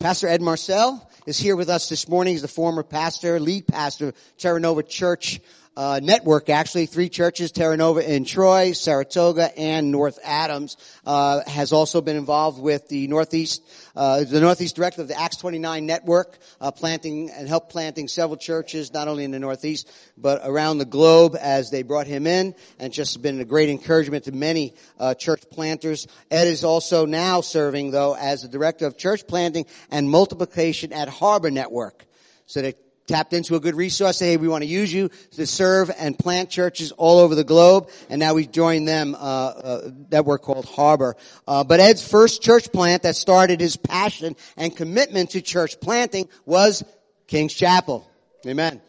Pastor Ed Marcelle is here with us this morning. He's the former pastor, lead pastor, Terra Nova Church uh, network, actually, three churches, Terra Nova in Troy, Saratoga, and North Adams, uh, has also been involved with the Northeast, uh, the Northeast Director of the Acts 29 network, uh, planting and helped planting several churches, not only in the Northeast, but around the globe as they brought him in, and just been a great encouragement to many uh, church planters. Ed is also now serving, though, as the Director of Church Planting and Multiplication at Harbor Network. So that tapped into a good resource. Hey, we want to use you to serve and plant churches all over the globe. And now we join them, uh, uh, network called Harbor. Uh, but Ed's first church plant that started his passion and commitment to church planting was King's Chapel. Amen.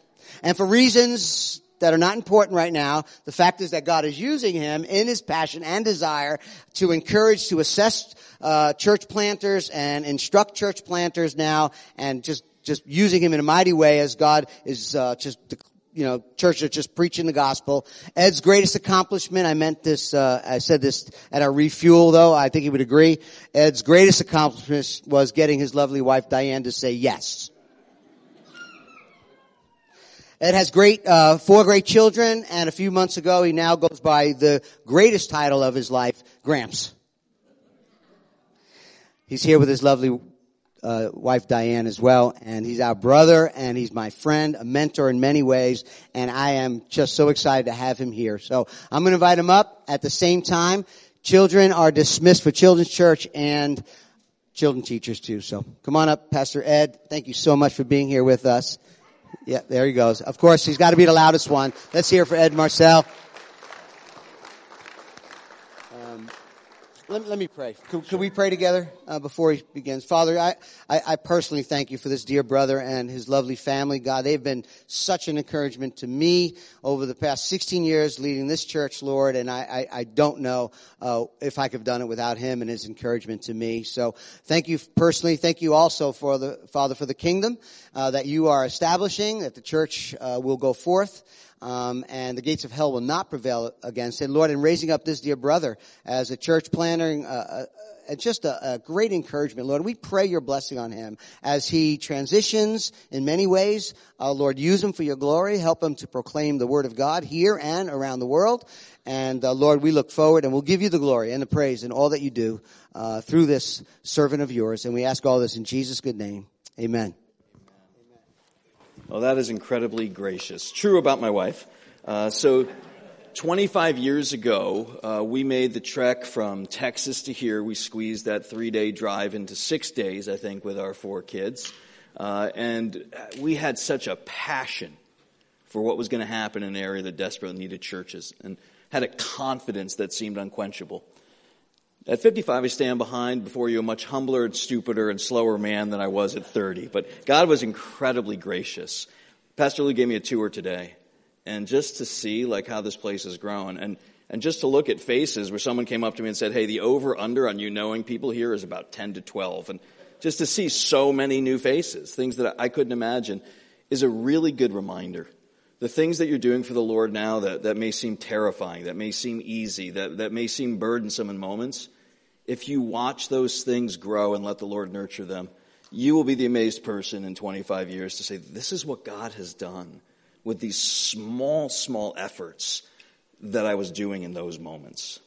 And for reasons that are not important right now. The fact is that God is using him in his passion and desire to encourage, to assess uh, church planters and instruct church planters now, and just just using him in a mighty way as God is uh, just you know, church are just preaching the gospel. Ed's greatest accomplishment, I meant this, uh, I said this at our refuel though, I think he would agree. Ed's greatest accomplishment was getting his lovely wife Diane to say yes. Ed has great, uh, four great children, and a few months ago he now goes by the greatest title of his life, Gramps. He's here with his lovely uh, wife Diane as well, and he's our brother, and he's my friend, a mentor in many ways, and I am just so excited to have him here. So I'm going to invite him up at the same time. Children are dismissed for Children's Church and children teachers too. So come on up, Pastor Ed. Thank you so much for being here with us. Yeah, there he goes. Of course, he's got to be the loudest one. Let's hear for Ed Marcelle. Let, let me pray. Could, could, we pray together uh, before he begins? Father, I, I, I, personally thank you for this dear brother and his lovely family. God, they've been such an encouragement to me over the past 16 years leading this church, Lord, and I, I, I don't know uh, if I could have done it without him and his encouragement to me. So thank you personally. Thank you also for the, Father, for the kingdom uh, that you are establishing, that the church uh, will go forth um, and the gates of hell will not prevail against it. Lord, in raising up this dear brother as a church planter, uh, uh, just a, a, great encouragement, Lord. We pray your blessing on him as he transitions in many ways. Uh, Lord, use him for your glory. Help him to proclaim the word of God here and around the world. And uh, Lord, we look forward and we'll give you the glory and the praise in all that you do uh, through this servant of yours. And we ask all this in Jesus' good name. Amen. Well, that is incredibly gracious. True about my wife. Uh, so, 25 years ago, uh, we made the trek from Texas to here. We squeezed that three day drive into six days, I think, with our four kids. Uh, and we had such a passion for what was going to happen in an area that desperately needed churches and had a confidence that seemed unquenchable. At 55, I stand behind before you a much humbler and stupider and slower man than I was at 30. But God was incredibly gracious. Pastor Lou gave me a tour today. And just to see like how this place has grown and, and just to look at faces where someone came up to me and said, Hey, the over under on you knowing people here is about 10 to 12. And just to see so many new faces, things that I couldn't imagine, is a really good reminder the things that you're doing for the Lord now that, that may seem terrifying, that may seem easy, that, that may seem burdensome in moments, if you watch those things grow and let the Lord nurture them, you will be the amazed person in 25 years to say, This is what God has done with these small, small efforts that I was doing in those moments.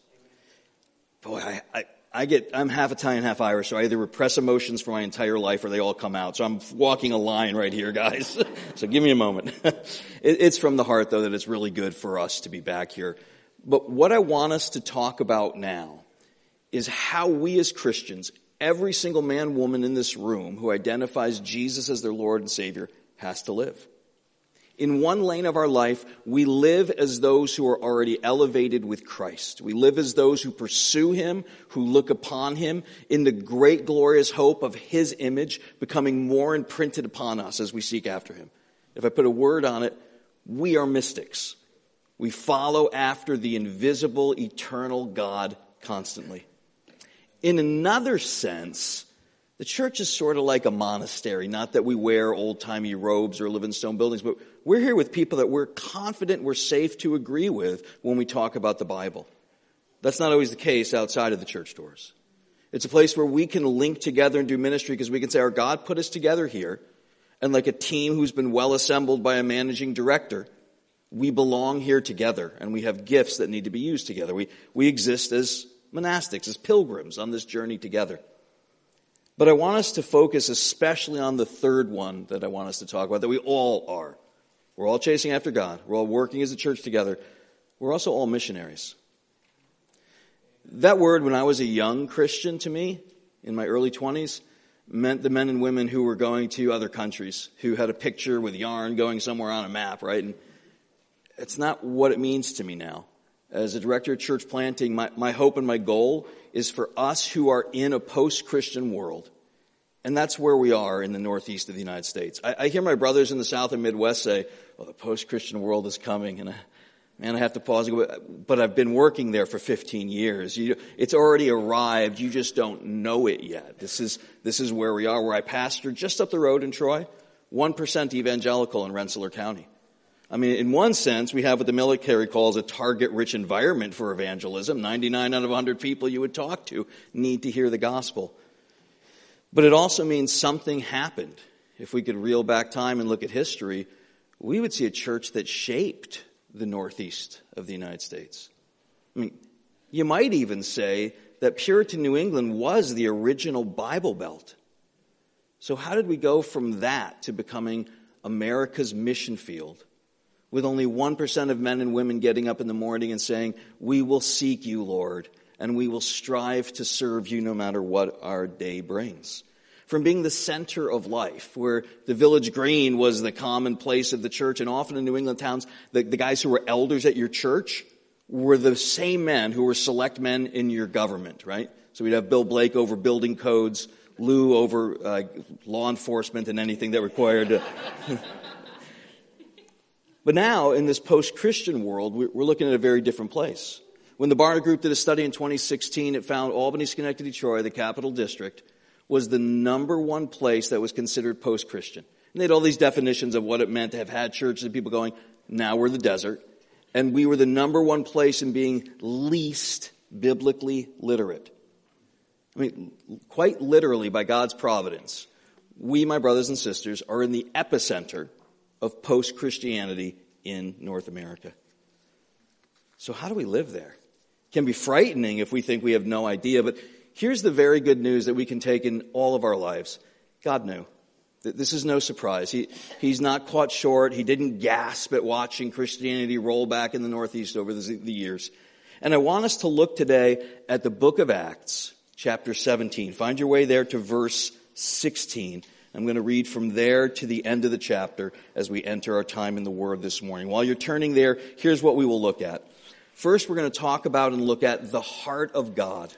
Boy, I, I, I get, I'm half Italian, half Irish, so I either repress emotions for my entire life or they all come out. So I'm walking a line right here, guys. so give me a moment. it, it's from the heart, though, that it's really good for us to be back here. But what I want us to talk about now is how we as Christians, every single man, woman in this room who identifies Jesus as their Lord and Savior, has to live. In one lane of our life, we live as those who are already elevated with Christ. We live as those who pursue Him, who look upon Him in the great glorious hope of His image becoming more imprinted upon us as we seek after Him. If I put a word on it, we are mystics. We follow after the invisible, eternal God constantly. In another sense, the church is sort of like a monastery. Not that we wear old timey robes or live in stone buildings, but we're here with people that we're confident we're safe to agree with when we talk about the Bible. That's not always the case outside of the church doors. It's a place where we can link together and do ministry because we can say, our God put us together here. And like a team who's been well assembled by a managing director, we belong here together and we have gifts that need to be used together. We, we exist as monastics, as pilgrims on this journey together. But I want us to focus especially on the third one that I want us to talk about, that we all are. We're all chasing after God. We're all working as a church together. We're also all missionaries. That word, when I was a young Christian to me, in my early 20s, meant the men and women who were going to other countries, who had a picture with yarn going somewhere on a map, right? And it's not what it means to me now. As a director of church planting, my, my hope and my goal is for us who are in a post-Christian world, and that's where we are in the northeast of the United States. I, I hear my brothers in the south and Midwest say, well, the post-Christian world is coming, and I, man, I have to pause but I've been working there for 15 years. You, it's already arrived. You just don't know it yet. This is, this is where we are, where I pastor just up the road in Troy, 1% evangelical in Rensselaer County. I mean, in one sense, we have what the military calls a target rich environment for evangelism. 99 out of 100 people you would talk to need to hear the gospel. But it also means something happened. If we could reel back time and look at history, we would see a church that shaped the Northeast of the United States. I mean, you might even say that Puritan New England was the original Bible Belt. So, how did we go from that to becoming America's mission field? With only 1% of men and women getting up in the morning and saying, We will seek you, Lord, and we will strive to serve you no matter what our day brings. From being the center of life, where the village green was the common place of the church, and often in New England towns, the, the guys who were elders at your church were the same men who were select men in your government, right? So we'd have Bill Blake over building codes, Lou over uh, law enforcement and anything that required. But now, in this post Christian world, we're looking at a very different place. When the Barna Group did a study in 2016, it found Albany, Schenectady, Troy, the capital district, was the number one place that was considered post Christian. And they had all these definitions of what it meant to have had churches and people going, now we're the desert. And we were the number one place in being least biblically literate. I mean, quite literally, by God's providence, we, my brothers and sisters, are in the epicenter of post Christianity in North America. So, how do we live there? It can be frightening if we think we have no idea, but here's the very good news that we can take in all of our lives God knew. This is no surprise. He, he's not caught short. He didn't gasp at watching Christianity roll back in the Northeast over the, the years. And I want us to look today at the book of Acts, chapter 17. Find your way there to verse 16. I'm going to read from there to the end of the chapter as we enter our time in the Word this morning. While you're turning there, here's what we will look at. First, we're going to talk about and look at the heart of God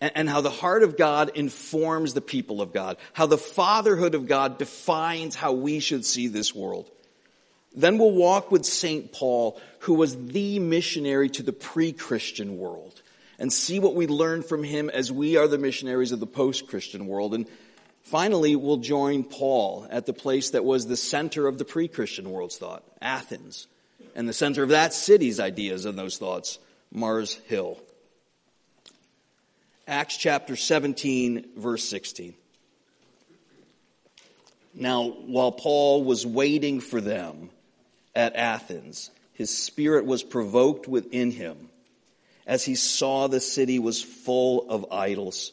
and how the heart of God informs the people of God, how the fatherhood of God defines how we should see this world. Then we'll walk with St. Paul, who was the missionary to the pre-Christian world, and see what we learn from him as we are the missionaries of the post-Christian world. And Finally, we'll join Paul at the place that was the center of the pre-Christian world's thought, Athens, and the center of that city's ideas and those thoughts, Mars Hill. Acts chapter 17, verse 16. Now, while Paul was waiting for them at Athens, his spirit was provoked within him as he saw the city was full of idols.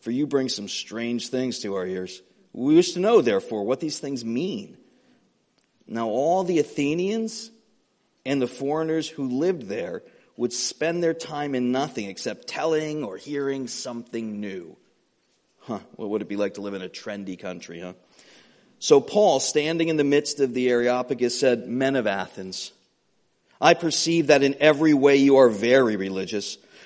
for you bring some strange things to our ears. We wish to know, therefore, what these things mean. Now, all the Athenians and the foreigners who lived there would spend their time in nothing except telling or hearing something new. Huh, what would it be like to live in a trendy country, huh? So Paul, standing in the midst of the Areopagus, said, Men of Athens, I perceive that in every way you are very religious.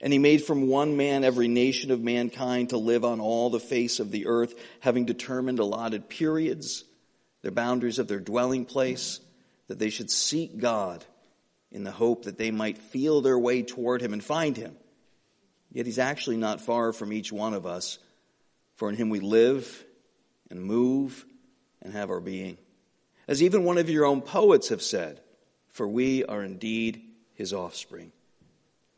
And he made from one man every nation of mankind to live on all the face of the earth, having determined allotted periods, the boundaries of their dwelling place, that they should seek God in the hope that they might feel their way toward him and find him. Yet he's actually not far from each one of us, for in him we live and move and have our being. As even one of your own poets have said, for we are indeed his offspring.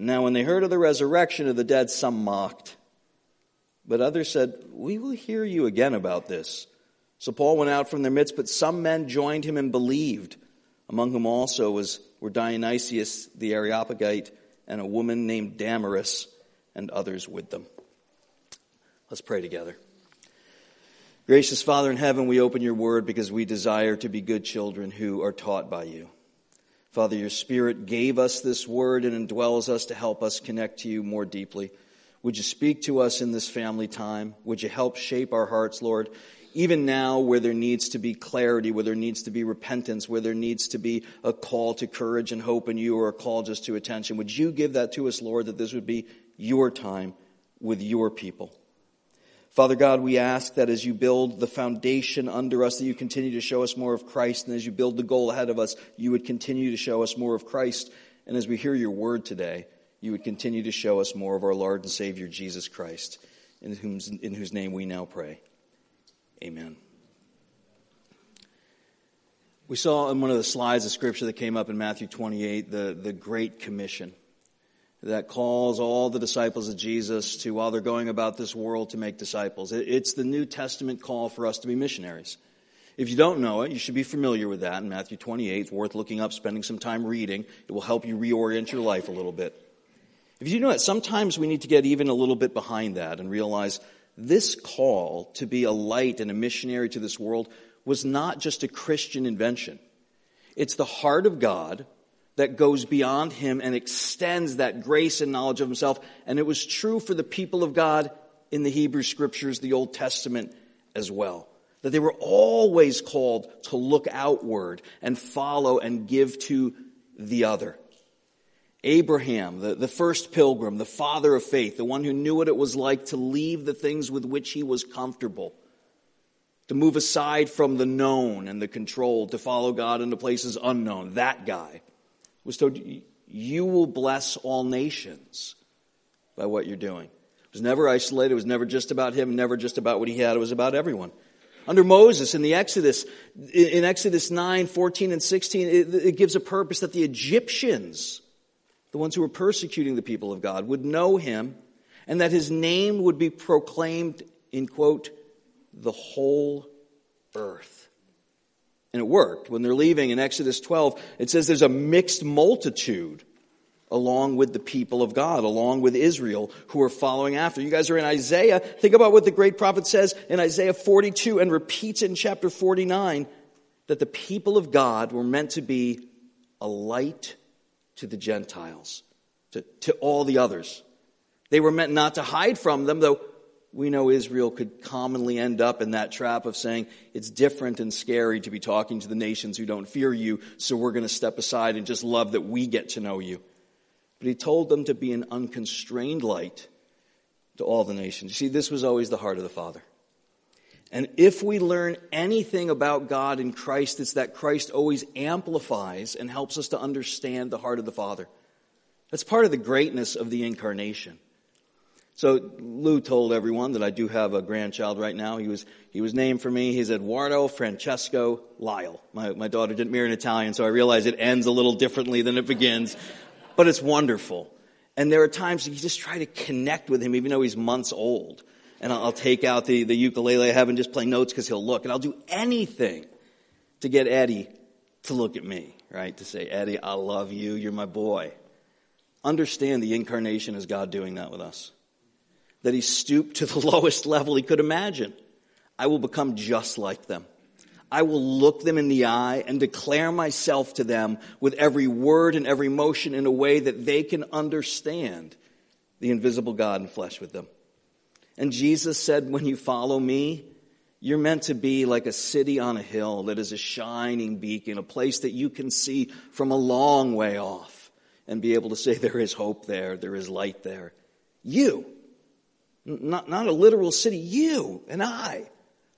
Now, when they heard of the resurrection of the dead, some mocked. But others said, We will hear you again about this. So Paul went out from their midst, but some men joined him and believed, among whom also was, were Dionysius the Areopagite and a woman named Damaris, and others with them. Let's pray together. Gracious Father in heaven, we open your word because we desire to be good children who are taught by you. Father, your Spirit gave us this word and indwells us to help us connect to you more deeply. Would you speak to us in this family time? Would you help shape our hearts, Lord? Even now, where there needs to be clarity, where there needs to be repentance, where there needs to be a call to courage and hope in you or a call just to attention, would you give that to us, Lord, that this would be your time with your people? Father God, we ask that as you build the foundation under us, that you continue to show us more of Christ. And as you build the goal ahead of us, you would continue to show us more of Christ. And as we hear your word today, you would continue to show us more of our Lord and Savior, Jesus Christ, in whose, in whose name we now pray. Amen. We saw in one of the slides of scripture that came up in Matthew 28 the, the Great Commission that calls all the disciples of Jesus to, while they're going about this world, to make disciples. It's the New Testament call for us to be missionaries. If you don't know it, you should be familiar with that in Matthew 28. It's worth looking up, spending some time reading. It will help you reorient your life a little bit. If you know it, sometimes we need to get even a little bit behind that and realize this call to be a light and a missionary to this world was not just a Christian invention. It's the heart of God that goes beyond him and extends that grace and knowledge of himself. And it was true for the people of God in the Hebrew scriptures, the Old Testament as well. That they were always called to look outward and follow and give to the other. Abraham, the, the first pilgrim, the father of faith, the one who knew what it was like to leave the things with which he was comfortable, to move aside from the known and the controlled, to follow God into places unknown. That guy was told, You will bless all nations by what you're doing. It was never isolated. It was never just about him, never just about what he had. It was about everyone. Under Moses in the Exodus, in Exodus 9, 14, and 16, it, it gives a purpose that the Egyptians, the ones who were persecuting the people of God, would know him and that his name would be proclaimed in, quote, the whole earth. And it worked. When they're leaving in Exodus 12, it says there's a mixed multitude along with the people of God, along with Israel who are following after. You guys are in Isaiah. Think about what the great prophet says in Isaiah 42 and repeats in chapter 49 that the people of God were meant to be a light to the Gentiles, to, to all the others. They were meant not to hide from them, though we know Israel could commonly end up in that trap of saying it's different and scary to be talking to the nations who don't fear you, so we're going to step aside and just love that we get to know you. But he told them to be an unconstrained light to all the nations. You see, this was always the heart of the Father. And if we learn anything about God in Christ, it's that Christ always amplifies and helps us to understand the heart of the Father. That's part of the greatness of the incarnation. So Lou told everyone that I do have a grandchild right now. He was, he was named for me. He's Eduardo Francesco Lyle. My, my daughter didn't marry an Italian, so I realize it ends a little differently than it begins. But it's wonderful. And there are times you just try to connect with him even though he's months old. And I'll, I'll take out the, the ukulele I have and just play notes because he'll look. And I'll do anything to get Eddie to look at me, right? To say, Eddie, I love you. You're my boy. Understand the incarnation is God doing that with us that he stooped to the lowest level he could imagine. I will become just like them. I will look them in the eye and declare myself to them with every word and every motion in a way that they can understand the invisible God in flesh with them. And Jesus said, when you follow me, you're meant to be like a city on a hill that is a shining beacon, a place that you can see from a long way off and be able to say there is hope there, there is light there. You not, not a literal city. You and I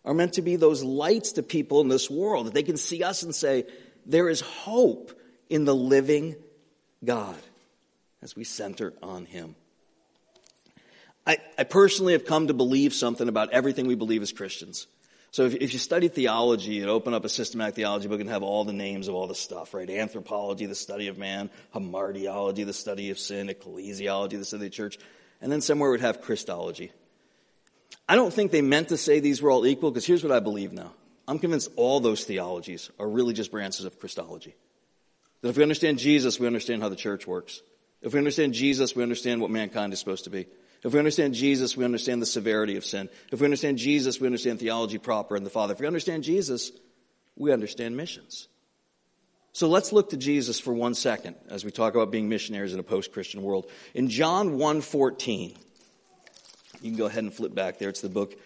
are meant to be those lights to people in this world that they can see us and say, there is hope in the living God as we center on Him. I, I personally have come to believe something about everything we believe as Christians. So if, if you study theology and open up a systematic theology book and have all the names of all the stuff, right? Anthropology, the study of man, hamartiology, the study of sin, ecclesiology, the study of the church and then somewhere would have Christology. I don't think they meant to say these were all equal because here's what I believe now. I'm convinced all those theologies are really just branches of Christology. That if we understand Jesus, we understand how the church works. If we understand Jesus, we understand what mankind is supposed to be. If we understand Jesus, we understand the severity of sin. If we understand Jesus, we understand theology proper and the Father. If we understand Jesus, we understand missions. So let's look to Jesus for one second as we talk about being missionaries in a post-Christian world. In John 1:14, you can go ahead and flip back there. It's the book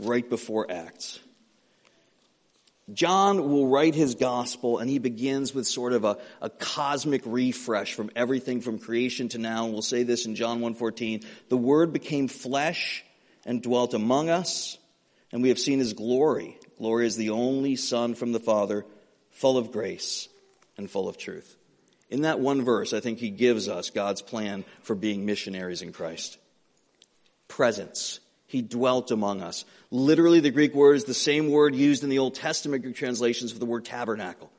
right before Acts. John will write his gospel and he begins with sort of a, a cosmic refresh from everything from creation to now. And we'll say this in John 1:14, the word became flesh and dwelt among us, and we have seen his glory. Glory is the only son from the Father, full of grace and full of truth. In that one verse, I think he gives us God's plan for being missionaries in Christ. Presence. He dwelt among us. Literally, the Greek word is the same word used in the Old Testament Greek translations for the word tabernacle.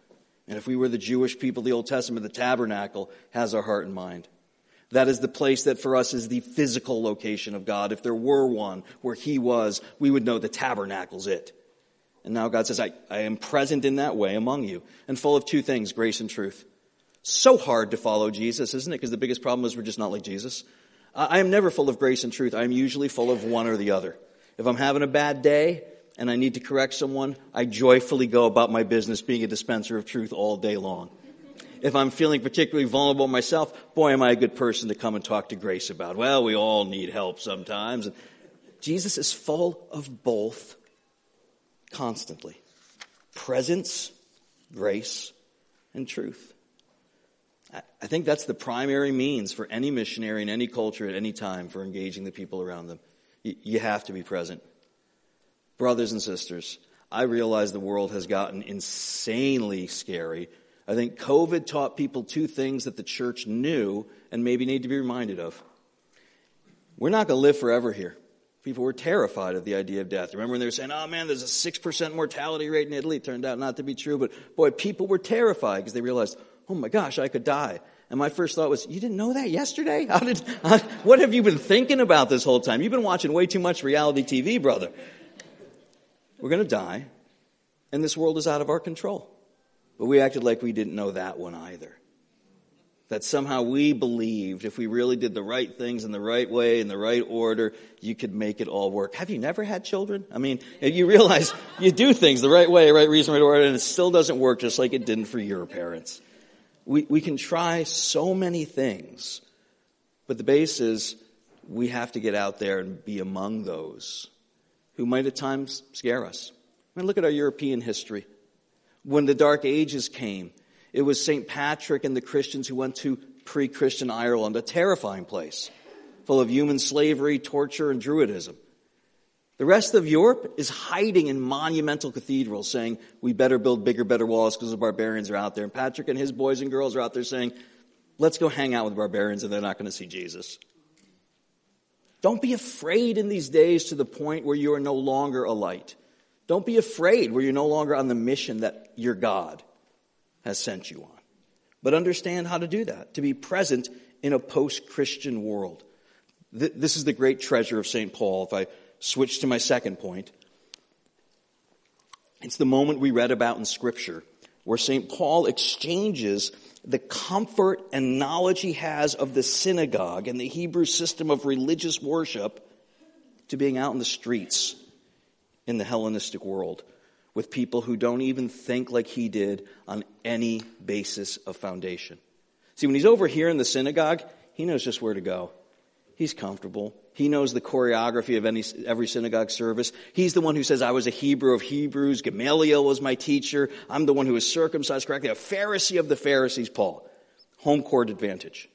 And if we were the Jewish people of the Old Testament, the tabernacle has our heart and mind. That is the place that for us is the physical location of God. If there were one where He was, we would know the tabernacle's it. And now God says, I, I am present in that way among you and full of two things, grace and truth. So hard to follow Jesus, isn't it? Because the biggest problem is we're just not like Jesus. I am never full of grace and truth. I am usually full of one or the other. If I'm having a bad day and I need to correct someone, I joyfully go about my business being a dispenser of truth all day long. If I'm feeling particularly vulnerable myself, boy, am I a good person to come and talk to Grace about. Well, we all need help sometimes. Jesus is full of both constantly. Presence, grace, and truth. I think that's the primary means for any missionary in any culture at any time for engaging the people around them. You have to be present. Brothers and sisters, I realize the world has gotten insanely scary. I think COVID taught people two things that the church knew and maybe need to be reminded of. We're not going to live forever here. People were terrified of the idea of death. Remember when they were saying, oh man, there's a 6% mortality rate in Italy? It turned out not to be true, but boy, people were terrified because they realized, oh my gosh, I could die. And my first thought was, you didn't know that yesterday? How did, how, what have you been thinking about this whole time? You've been watching way too much reality TV, brother. We're going to die, and this world is out of our control. But we acted like we didn't know that one either that somehow we believed if we really did the right things in the right way, in the right order, you could make it all work. Have you never had children? I mean, you realize you do things the right way, right reason, right order, and it still doesn't work just like it didn't for your parents. We, we can try so many things, but the base is we have to get out there and be among those who might at times scare us. I mean, look at our European history. When the Dark Ages came, it was St. Patrick and the Christians who went to pre Christian Ireland, a terrifying place full of human slavery, torture, and Druidism. The rest of Europe is hiding in monumental cathedrals saying, we better build bigger, better walls because the barbarians are out there. And Patrick and his boys and girls are out there saying, let's go hang out with barbarians and they're not going to see Jesus. Don't be afraid in these days to the point where you are no longer a light. Don't be afraid where you're no longer on the mission that your God has sent you on. But understand how to do that, to be present in a post Christian world. This is the great treasure of St. Paul. If I switch to my second point, it's the moment we read about in Scripture where St. Paul exchanges the comfort and knowledge he has of the synagogue and the Hebrew system of religious worship to being out in the streets in the Hellenistic world with people who don't even think like he did on any basis of foundation. See, when he's over here in the synagogue, he knows just where to go. He's comfortable. He knows the choreography of any, every synagogue service. He's the one who says, I was a Hebrew of Hebrews. Gamaliel was my teacher. I'm the one who was circumcised correctly. A Pharisee of the Pharisees, Paul. Home court advantage.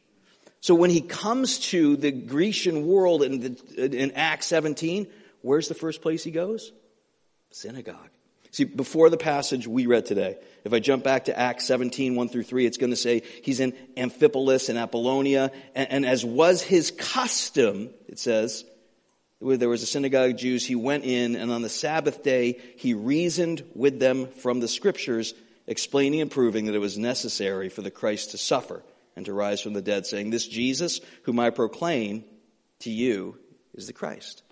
So when he comes to the Grecian world in, the, in Acts 17, where's the first place he goes? Synagogue. See, before the passage we read today, if I jump back to Acts 17, 1 through 3, it's going to say he's in Amphipolis and Apollonia, and, and as was his custom, it says, there was a synagogue of Jews, he went in, and on the Sabbath day, he reasoned with them from the scriptures, explaining and proving that it was necessary for the Christ to suffer and to rise from the dead, saying, This Jesus, whom I proclaim to you, is the Christ.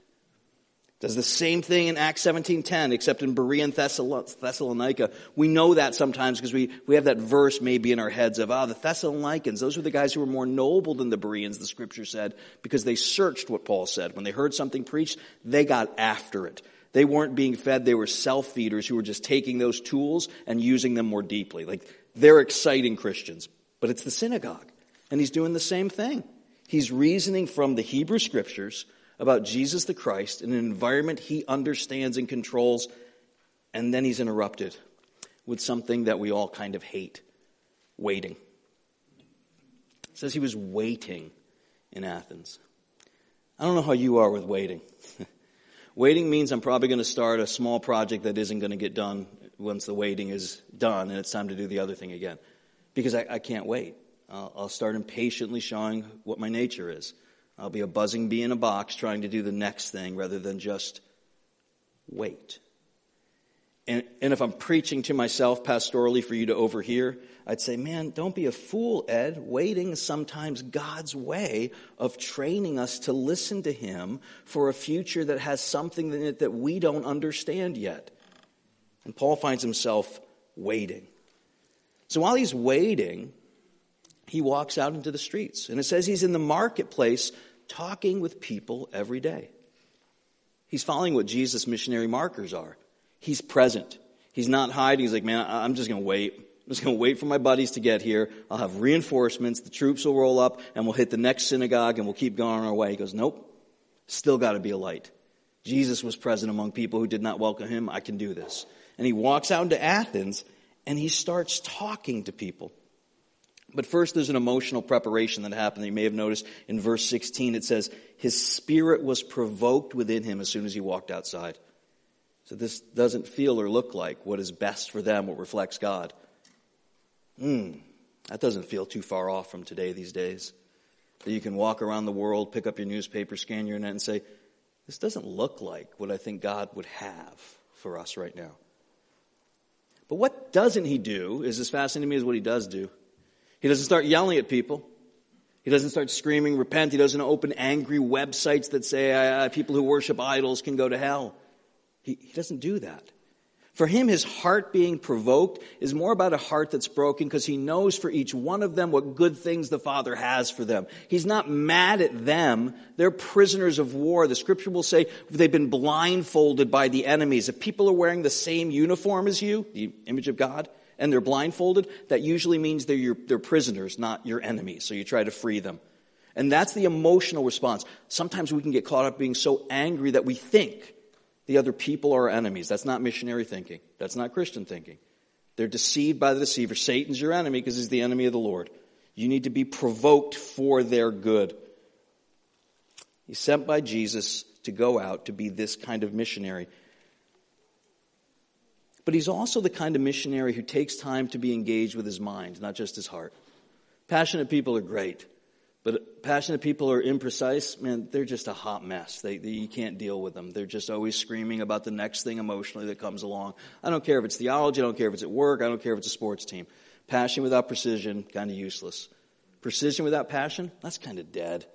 Does the same thing in Acts 17.10, except in Berea and Thessalonica. We know that sometimes because we, we have that verse maybe in our heads of, ah, the Thessalonians, those were the guys who were more noble than the Bereans, the scripture said, because they searched what Paul said. When they heard something preached, they got after it. They weren't being fed, they were self-feeders who were just taking those tools and using them more deeply. Like, they're exciting Christians. But it's the synagogue. And he's doing the same thing. He's reasoning from the Hebrew scriptures about Jesus the Christ in an environment he understands and controls, and then he's interrupted with something that we all kind of hate waiting. It says he was waiting in Athens. I don't know how you are with waiting. waiting means I'm probably going to start a small project that isn't going to get done once the waiting is done and it's time to do the other thing again. Because I, I can't wait. I'll, I'll start impatiently showing what my nature is. I'll be a buzzing bee in a box trying to do the next thing rather than just wait. And, and if I'm preaching to myself pastorally for you to overhear, I'd say, man, don't be a fool, Ed. Waiting is sometimes God's way of training us to listen to Him for a future that has something in it that we don't understand yet. And Paul finds himself waiting. So while he's waiting, he walks out into the streets. And it says he's in the marketplace talking with people every day. He's following what Jesus' missionary markers are. He's present. He's not hiding. He's like, man, I'm just going to wait. I'm just going to wait for my buddies to get here. I'll have reinforcements. The troops will roll up and we'll hit the next synagogue and we'll keep going on our way. He goes, nope. Still got to be a light. Jesus was present among people who did not welcome him. I can do this. And he walks out into Athens and he starts talking to people. But first, there's an emotional preparation that happened. You may have noticed in verse 16, it says, His spirit was provoked within him as soon as he walked outside. So this doesn't feel or look like what is best for them, what reflects God. Hmm, that doesn't feel too far off from today these days. That you can walk around the world, pick up your newspaper, scan your net, and say, This doesn't look like what I think God would have for us right now. But what doesn't he do is as fascinating to me as what he does do. He doesn't start yelling at people. He doesn't start screaming, repent. He doesn't open angry websites that say people who worship idols can go to hell. He, he doesn't do that. For him, his heart being provoked is more about a heart that's broken because he knows for each one of them what good things the Father has for them. He's not mad at them. They're prisoners of war. The scripture will say they've been blindfolded by the enemies. If people are wearing the same uniform as you, the image of God, and they're blindfolded, that usually means they're, your, they're prisoners, not your enemies. So you try to free them. And that's the emotional response. Sometimes we can get caught up being so angry that we think the other people are our enemies. That's not missionary thinking. That's not Christian thinking. They're deceived by the deceiver. Satan's your enemy because he's the enemy of the Lord. You need to be provoked for their good. He's sent by Jesus to go out to be this kind of missionary. But he's also the kind of missionary who takes time to be engaged with his mind, not just his heart. Passionate people are great, But passionate people are imprecise, man, they're just a hot mess. They, they, you can't deal with them. They're just always screaming about the next thing emotionally that comes along. I don't care if it's theology, I don't care if it's at work, I don't care if it's a sports team. Passion without precision, kind of useless. Precision without passion, that's kind of dead.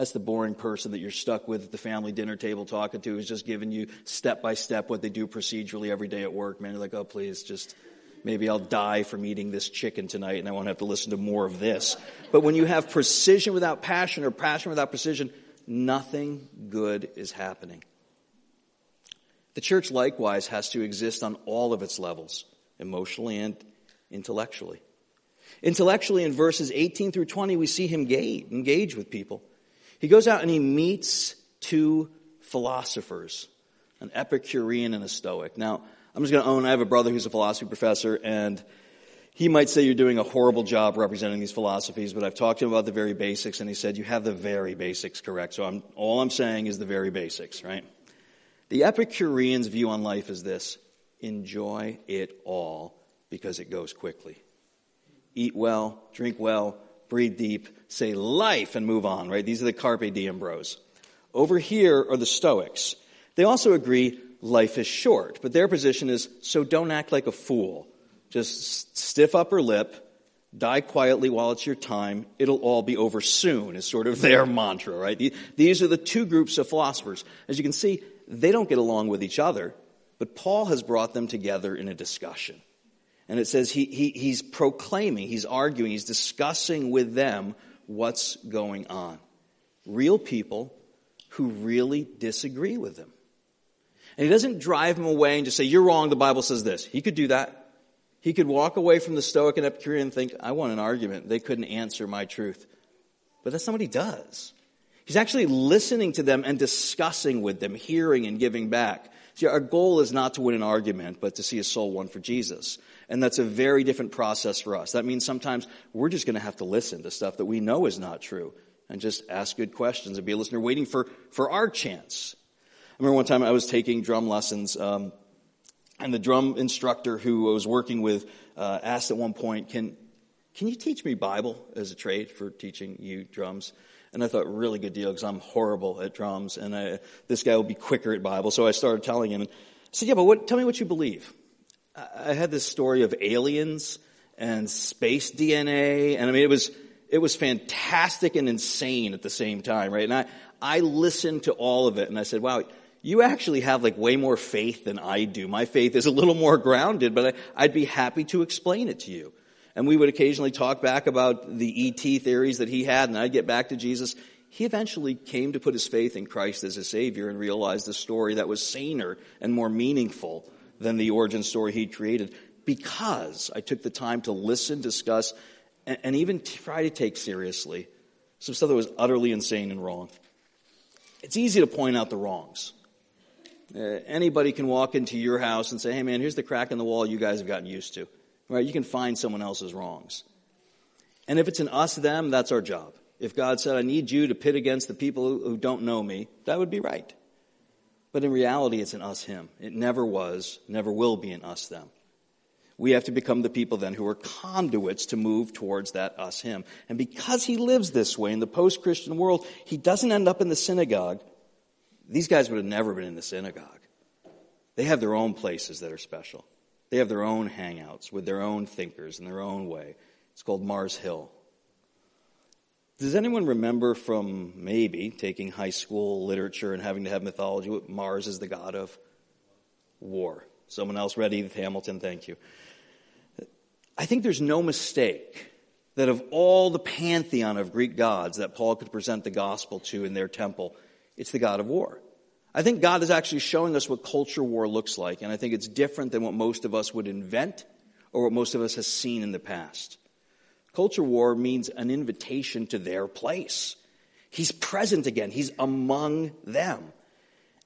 That's the boring person that you're stuck with at the family dinner table talking to who's just giving you step by step what they do procedurally every day at work. Man, you're like, oh, please, just maybe I'll die from eating this chicken tonight and I won't have to listen to more of this. But when you have precision without passion or passion without precision, nothing good is happening. The church likewise has to exist on all of its levels, emotionally and intellectually. Intellectually, in verses 18 through 20, we see him engage, engage with people. He goes out and he meets two philosophers, an Epicurean and a Stoic. Now, I'm just going to own, I have a brother who's a philosophy professor, and he might say you're doing a horrible job representing these philosophies, but I've talked to him about the very basics, and he said you have the very basics correct. So I'm, all I'm saying is the very basics, right? The Epicurean's view on life is this enjoy it all because it goes quickly. Eat well, drink well, breathe deep, say life, and move on, right? These are the Carpe Diem bros. Over here are the Stoics. They also agree life is short, but their position is so don't act like a fool. Just stiff upper lip, die quietly while it's your time. It'll all be over soon, is sort of their mantra, right? These are the two groups of philosophers. As you can see, they don't get along with each other, but Paul has brought them together in a discussion. And it says he, he, he's proclaiming, he's arguing, he's discussing with them what's going on. Real people who really disagree with him. And he doesn't drive them away and just say, You're wrong, the Bible says this. He could do that. He could walk away from the Stoic and Epicurean and think, I want an argument. They couldn't answer my truth. But that's not what he does. He's actually listening to them and discussing with them, hearing and giving back. See, our goal is not to win an argument, but to see a soul won for Jesus. And that's a very different process for us. That means sometimes we're just going to have to listen to stuff that we know is not true and just ask good questions and be a listener waiting for, for our chance. I remember one time I was taking drum lessons, um, and the drum instructor who I was working with uh, asked at one point, can, can you teach me Bible as a trade for teaching you drums? And I thought, really good deal because I'm horrible at drums, and I, this guy will be quicker at Bible. So I started telling him, and I said, yeah, but what, tell me what you believe. I had this story of aliens and space DNA, and I mean, it was, it was fantastic and insane at the same time, right? And I, I listened to all of it, and I said, wow, you actually have like way more faith than I do. My faith is a little more grounded, but I, I'd be happy to explain it to you. And we would occasionally talk back about the ET theories that he had, and I'd get back to Jesus. He eventually came to put his faith in Christ as a Savior and realized a story that was saner and more meaningful than the origin story he created because I took the time to listen, discuss, and, and even try to take seriously some stuff that was utterly insane and wrong. It's easy to point out the wrongs. Uh, anybody can walk into your house and say, hey man, here's the crack in the wall you guys have gotten used to. Right? You can find someone else's wrongs. And if it's an us them, that's our job. If God said, I need you to pit against the people who don't know me, that would be right. But in reality, it's an us him. It never was, never will be an us them. We have to become the people then who are conduits to move towards that us him. And because he lives this way in the post Christian world, he doesn't end up in the synagogue. These guys would have never been in the synagogue. They have their own places that are special. They have their own hangouts with their own thinkers in their own way. It's called Mars Hill. Does anyone remember from maybe taking high school literature and having to have mythology what Mars is the god of? War. Someone else read Edith Hamilton, thank you. I think there's no mistake that of all the pantheon of Greek gods that Paul could present the gospel to in their temple, it's the god of war. I think God is actually showing us what culture war looks like, and I think it's different than what most of us would invent or what most of us has seen in the past. Culture war means an invitation to their place. He's present again. He's among them.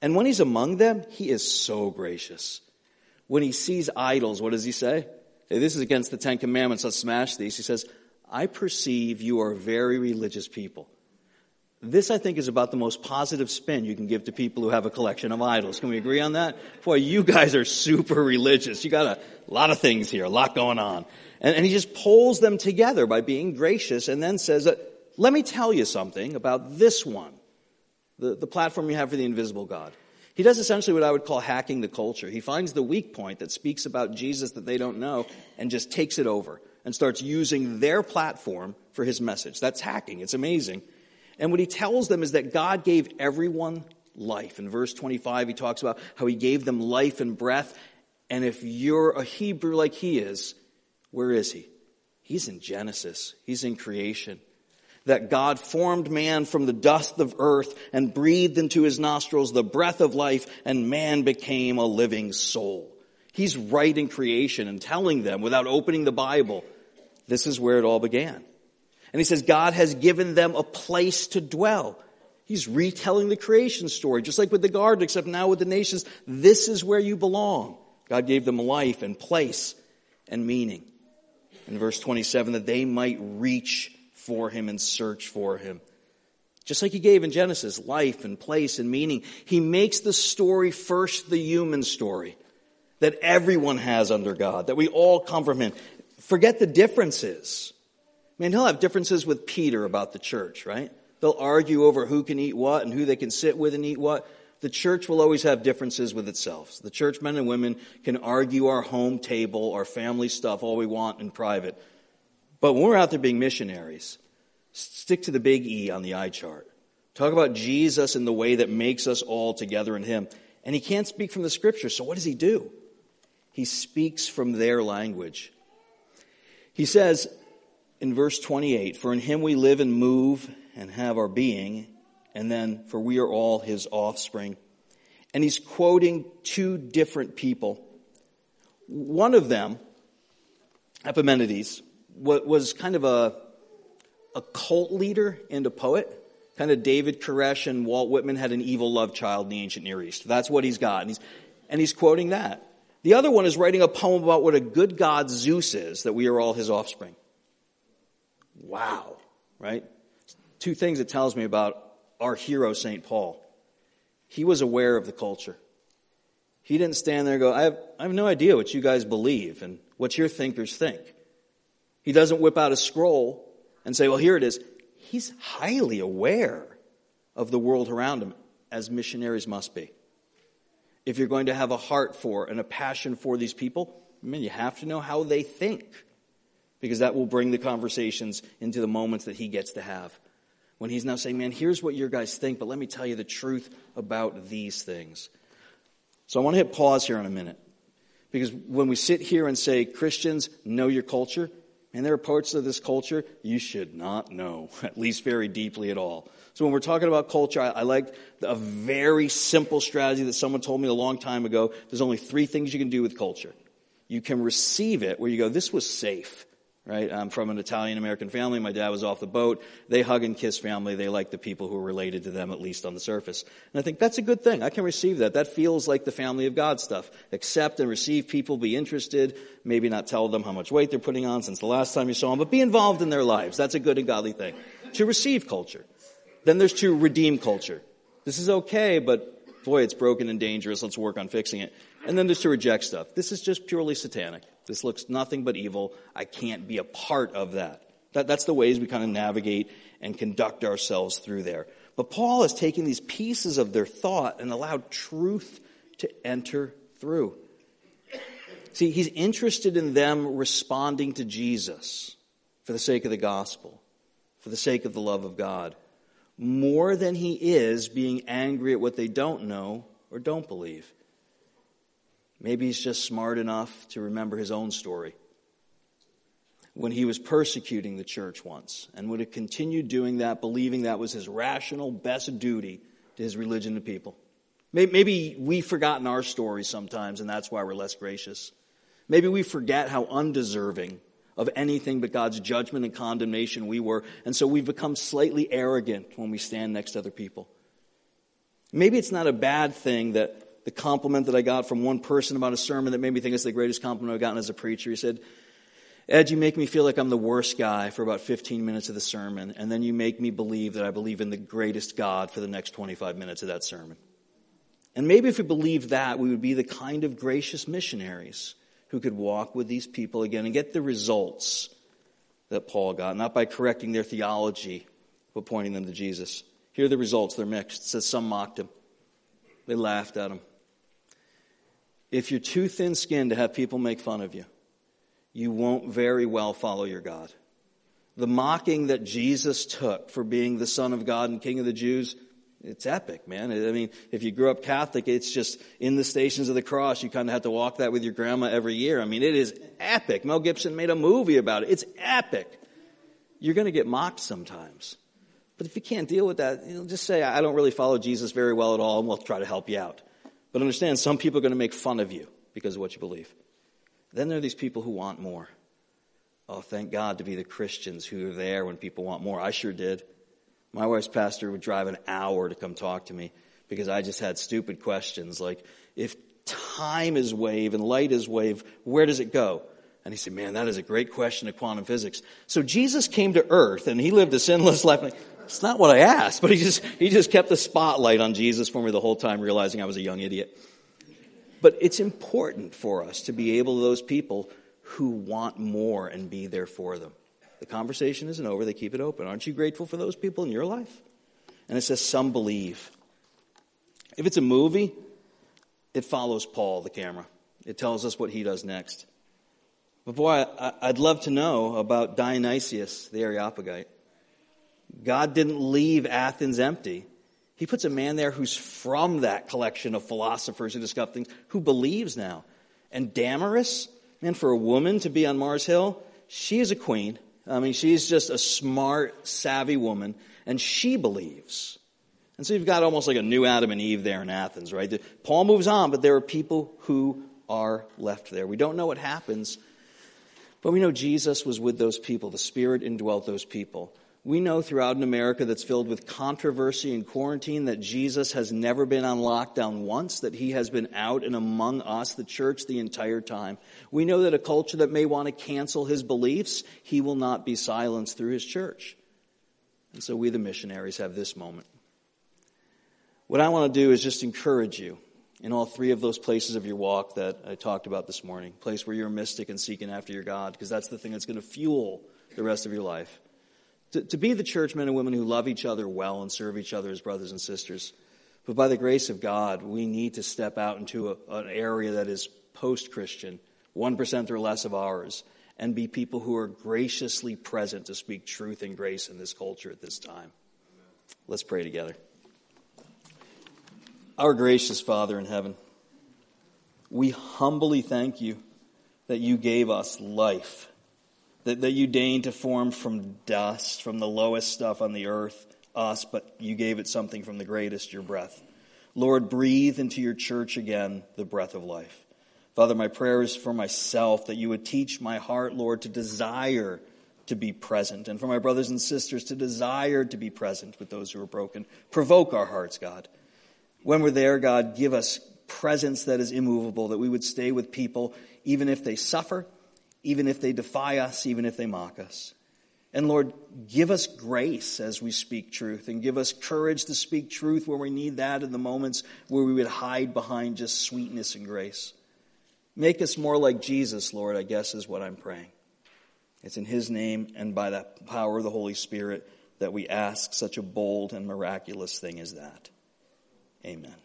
And when he's among them, he is so gracious. When he sees idols, what does he say? Hey, this is against the Ten Commandments. Let's smash these. He says, I perceive you are very religious people. This, I think, is about the most positive spin you can give to people who have a collection of idols. Can we agree on that? Boy, you guys are super religious. You got a lot of things here, a lot going on. And, and he just pulls them together by being gracious and then says uh, let me tell you something about this one, the, the platform you have for the invisible God. He does essentially what I would call hacking the culture. He finds the weak point that speaks about Jesus that they don't know and just takes it over and starts using their platform for his message. That's hacking. It's amazing. And what he tells them is that God gave everyone life. In verse 25, he talks about how he gave them life and breath. And if you're a Hebrew like he is, where is he? He's in Genesis. He's in creation that God formed man from the dust of earth and breathed into his nostrils the breath of life and man became a living soul. He's right in creation and telling them without opening the Bible, this is where it all began. And he says God has given them a place to dwell. He's retelling the creation story, just like with the garden, except now with the nations. This is where you belong. God gave them life and place and meaning. In verse 27, that they might reach for him and search for him. Just like he gave in Genesis, life and place and meaning. He makes the story first the human story that everyone has under God, that we all come from him. Forget the differences. I mean, he'll have differences with Peter about the church, right? They'll argue over who can eat what and who they can sit with and eat what. The church will always have differences with itself. The church men and women can argue our home table, our family stuff, all we want in private. But when we're out there being missionaries, stick to the big E on the eye chart. Talk about Jesus in the way that makes us all together in Him. And He can't speak from the Scripture, so what does He do? He speaks from their language. He says in verse 28 For in Him we live and move and have our being, and then, for we are all His offspring. And He's quoting two different people. One of them, Epimenides, was kind of a, a cult leader and a poet. Kind of David Koresh and Walt Whitman had an evil love child in the ancient Near East. That's what he's got. And he's, and he's quoting that. The other one is writing a poem about what a good God Zeus is, that we are all his offspring. Wow. Right? Two things it tells me about our hero, St. Paul. He was aware of the culture. He didn't stand there and go, I have, I have no idea what you guys believe and what your thinkers think. He doesn't whip out a scroll and say, well, here it is. He's highly aware of the world around him, as missionaries must be. If you're going to have a heart for and a passion for these people, I mean, you have to know how they think, because that will bring the conversations into the moments that he gets to have. When he's now saying, man, here's what your guys think, but let me tell you the truth about these things. So I want to hit pause here in a minute. Because when we sit here and say, Christians, know your culture, and there are parts of this culture you should not know, at least very deeply at all. So when we're talking about culture, I, I like a very simple strategy that someone told me a long time ago. There's only three things you can do with culture. You can receive it where you go, this was safe right? I'm from an Italian American family. My dad was off the boat. They hug and kiss family. They like the people who are related to them, at least on the surface. And I think that's a good thing. I can receive that. That feels like the family of God stuff. Accept and receive people, be interested, maybe not tell them how much weight they're putting on since the last time you saw them, but be involved in their lives. That's a good and godly thing. To receive culture. Then there's to redeem culture. This is okay, but boy, it's broken and dangerous. Let's work on fixing it. And then there's to reject stuff. This is just purely satanic. This looks nothing but evil. I can't be a part of that. that that's the ways we kind of navigate and conduct ourselves through there. But Paul has taken these pieces of their thought and allowed truth to enter through. See, he's interested in them responding to Jesus for the sake of the gospel, for the sake of the love of God, more than he is being angry at what they don't know or don't believe. Maybe he's just smart enough to remember his own story. When he was persecuting the church once and would have continued doing that, believing that was his rational, best duty to his religion and people. Maybe we've forgotten our stories sometimes, and that's why we're less gracious. Maybe we forget how undeserving of anything but God's judgment and condemnation we were, and so we've become slightly arrogant when we stand next to other people. Maybe it's not a bad thing that the compliment that I got from one person about a sermon that made me think it's the greatest compliment I've gotten as a preacher. He said, Ed, you make me feel like I'm the worst guy for about 15 minutes of the sermon, and then you make me believe that I believe in the greatest God for the next 25 minutes of that sermon. And maybe if we believed that, we would be the kind of gracious missionaries who could walk with these people again and get the results that Paul got, not by correcting their theology, but pointing them to Jesus. Here are the results. They're mixed. It says some mocked him. They laughed at him. If you're too thin skinned to have people make fun of you, you won't very well follow your God. The mocking that Jesus took for being the Son of God and King of the Jews, it's epic, man. I mean, if you grew up Catholic, it's just in the stations of the cross. You kind of have to walk that with your grandma every year. I mean, it is epic. Mel Gibson made a movie about it. It's epic. You're going to get mocked sometimes. But if you can't deal with that, you know, just say, I don't really follow Jesus very well at all, and we'll try to help you out. But understand, some people are going to make fun of you because of what you believe. Then there are these people who want more. Oh, thank God to be the Christians who are there when people want more. I sure did. My wife's pastor would drive an hour to come talk to me because I just had stupid questions like, if time is wave and light is wave, where does it go? And he said, man, that is a great question of quantum physics. So Jesus came to earth and he lived a sinless life. It's not what I asked, but he just, he just kept the spotlight on Jesus for me the whole time, realizing I was a young idiot. But it's important for us to be able to those people who want more and be there for them. The conversation isn't over, they keep it open. Aren't you grateful for those people in your life? And it says, some believe. If it's a movie, it follows Paul, the camera. It tells us what he does next. But boy, I'd love to know about Dionysius, the Areopagite. God didn't leave Athens empty. He puts a man there who's from that collection of philosophers who discover things, who believes now. And Damaris, man, for a woman to be on Mars Hill, she is a queen. I mean, she's just a smart, savvy woman, and she believes. And so you've got almost like a new Adam and Eve there in Athens, right? Paul moves on, but there are people who are left there. We don't know what happens, but we know Jesus was with those people. The Spirit indwelt those people. We know throughout an America that's filled with controversy and quarantine that Jesus has never been on lockdown once, that he has been out and among us, the church, the entire time. We know that a culture that may want to cancel his beliefs, he will not be silenced through his church. And so we, the missionaries, have this moment. What I want to do is just encourage you in all three of those places of your walk that I talked about this morning place where you're a mystic and seeking after your God, because that's the thing that's going to fuel the rest of your life to, to be the church men and women who love each other well and serve each other as brothers and sisters. But by the grace of God, we need to step out into a, an area that is post Christian, 1% or less of ours, and be people who are graciously present to speak truth and grace in this culture at this time. Let's pray together. Our gracious Father in heaven, we humbly thank you that you gave us life that, that you deigned to form from dust, from the lowest stuff on the earth, us, but you gave it something from the greatest, your breath. Lord, breathe into your church again the breath of life. Father, my prayer is for myself that you would teach my heart, Lord, to desire to be present, and for my brothers and sisters to desire to be present with those who are broken. Provoke our hearts, God. When we're there, God, give us presence that is immovable, that we would stay with people even if they suffer, even if they defy us, even if they mock us. And Lord, give us grace as we speak truth and give us courage to speak truth where we need that in the moments where we would hide behind just sweetness and grace. Make us more like Jesus, Lord, I guess is what I'm praying. It's in His name and by the power of the Holy Spirit that we ask such a bold and miraculous thing as that. Amen.